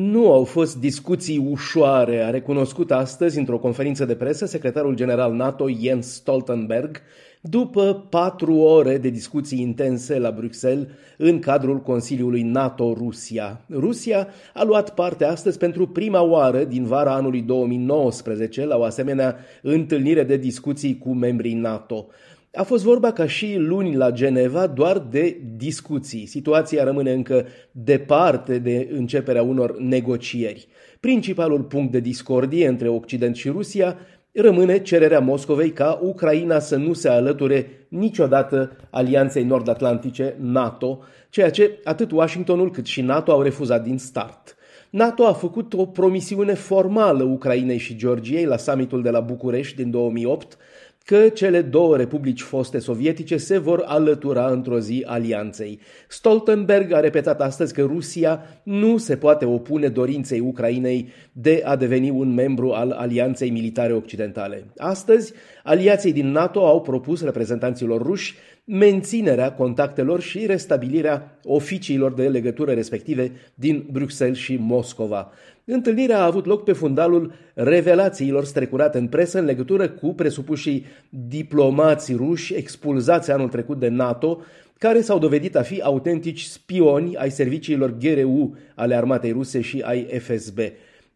Nu au fost discuții ușoare, a recunoscut astăzi într-o conferință de presă secretarul general NATO Jens Stoltenberg, după patru ore de discuții intense la Bruxelles în cadrul Consiliului NATO-Rusia. Rusia a luat parte astăzi pentru prima oară din vara anului 2019 la o asemenea întâlnire de discuții cu membrii NATO. A fost vorba ca și luni la Geneva doar de discuții. Situația rămâne încă departe de începerea unor negocieri. Principalul punct de discordie între Occident și Rusia rămâne cererea Moscovei ca Ucraina să nu se alăture niciodată Alianței Nord-Atlantice NATO, ceea ce atât Washingtonul cât și NATO au refuzat din start. NATO a făcut o promisiune formală Ucrainei și Georgiei la summitul de la București din 2008 că cele două republici foste sovietice se vor alătura într-o zi alianței. Stoltenberg a repetat astăzi că Rusia nu se poate opune dorinței Ucrainei de a deveni un membru al alianței militare occidentale. Astăzi, aliații din NATO au propus reprezentanților ruși menținerea contactelor și restabilirea oficiilor de legătură respective din Bruxelles și Moscova. Întâlnirea a avut loc pe fundalul revelațiilor strecurate în presă în legătură cu presupușii diplomații ruși expulzați anul trecut de NATO, care s-au dovedit a fi autentici spioni ai serviciilor GRU ale armatei ruse și ai FSB.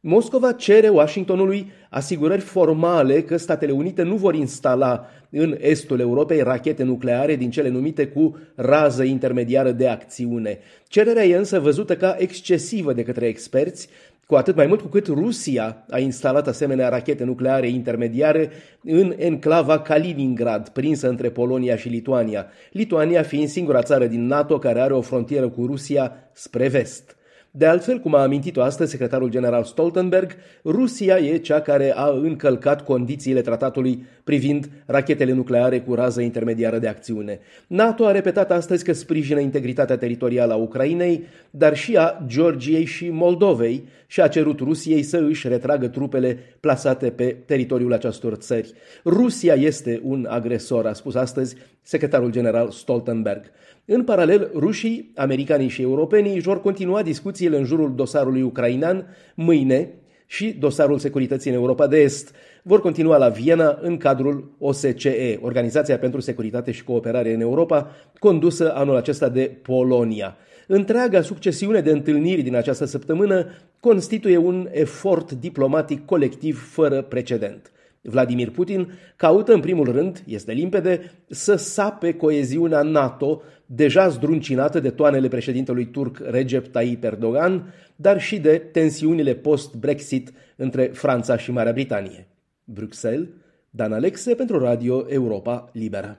Moscova cere Washingtonului asigurări formale că Statele Unite nu vor instala în estul Europei rachete nucleare din cele numite cu rază intermediară de acțiune. Cererea e însă văzută ca excesivă de către experți, cu atât mai mult cu cât Rusia a instalat asemenea rachete nucleare intermediare în enclava Kaliningrad, prinsă între Polonia și Lituania, Lituania fiind singura țară din NATO care are o frontieră cu Rusia spre vest. De altfel, cum a amintit-o astăzi secretarul general Stoltenberg, Rusia e cea care a încălcat condițiile tratatului privind rachetele nucleare cu rază intermediară de acțiune. NATO a repetat astăzi că sprijină integritatea teritorială a Ucrainei, dar și a Georgiei și Moldovei și a cerut Rusiei să își retragă trupele plasate pe teritoriul acestor țări. Rusia este un agresor, a spus astăzi secretarul general Stoltenberg. În paralel, rușii, americanii și europenii își vor continua discuțiile în jurul dosarului ucrainean mâine și dosarul securității în Europa de Est vor continua la Viena în cadrul OSCE, Organizația pentru Securitate și Cooperare în Europa, condusă anul acesta de Polonia. Întreaga succesiune de întâlniri din această săptămână constituie un efort diplomatic colectiv fără precedent. Vladimir Putin caută în primul rând, este limpede, să sape coeziunea NATO, deja zdruncinată de toanele președintelui turc Recep Tayyip Erdogan, dar și de tensiunile post-Brexit între Franța și Marea Britanie. Bruxelles, Dan Alexe pentru Radio Europa Liberă.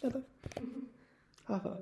Da, da. Aha.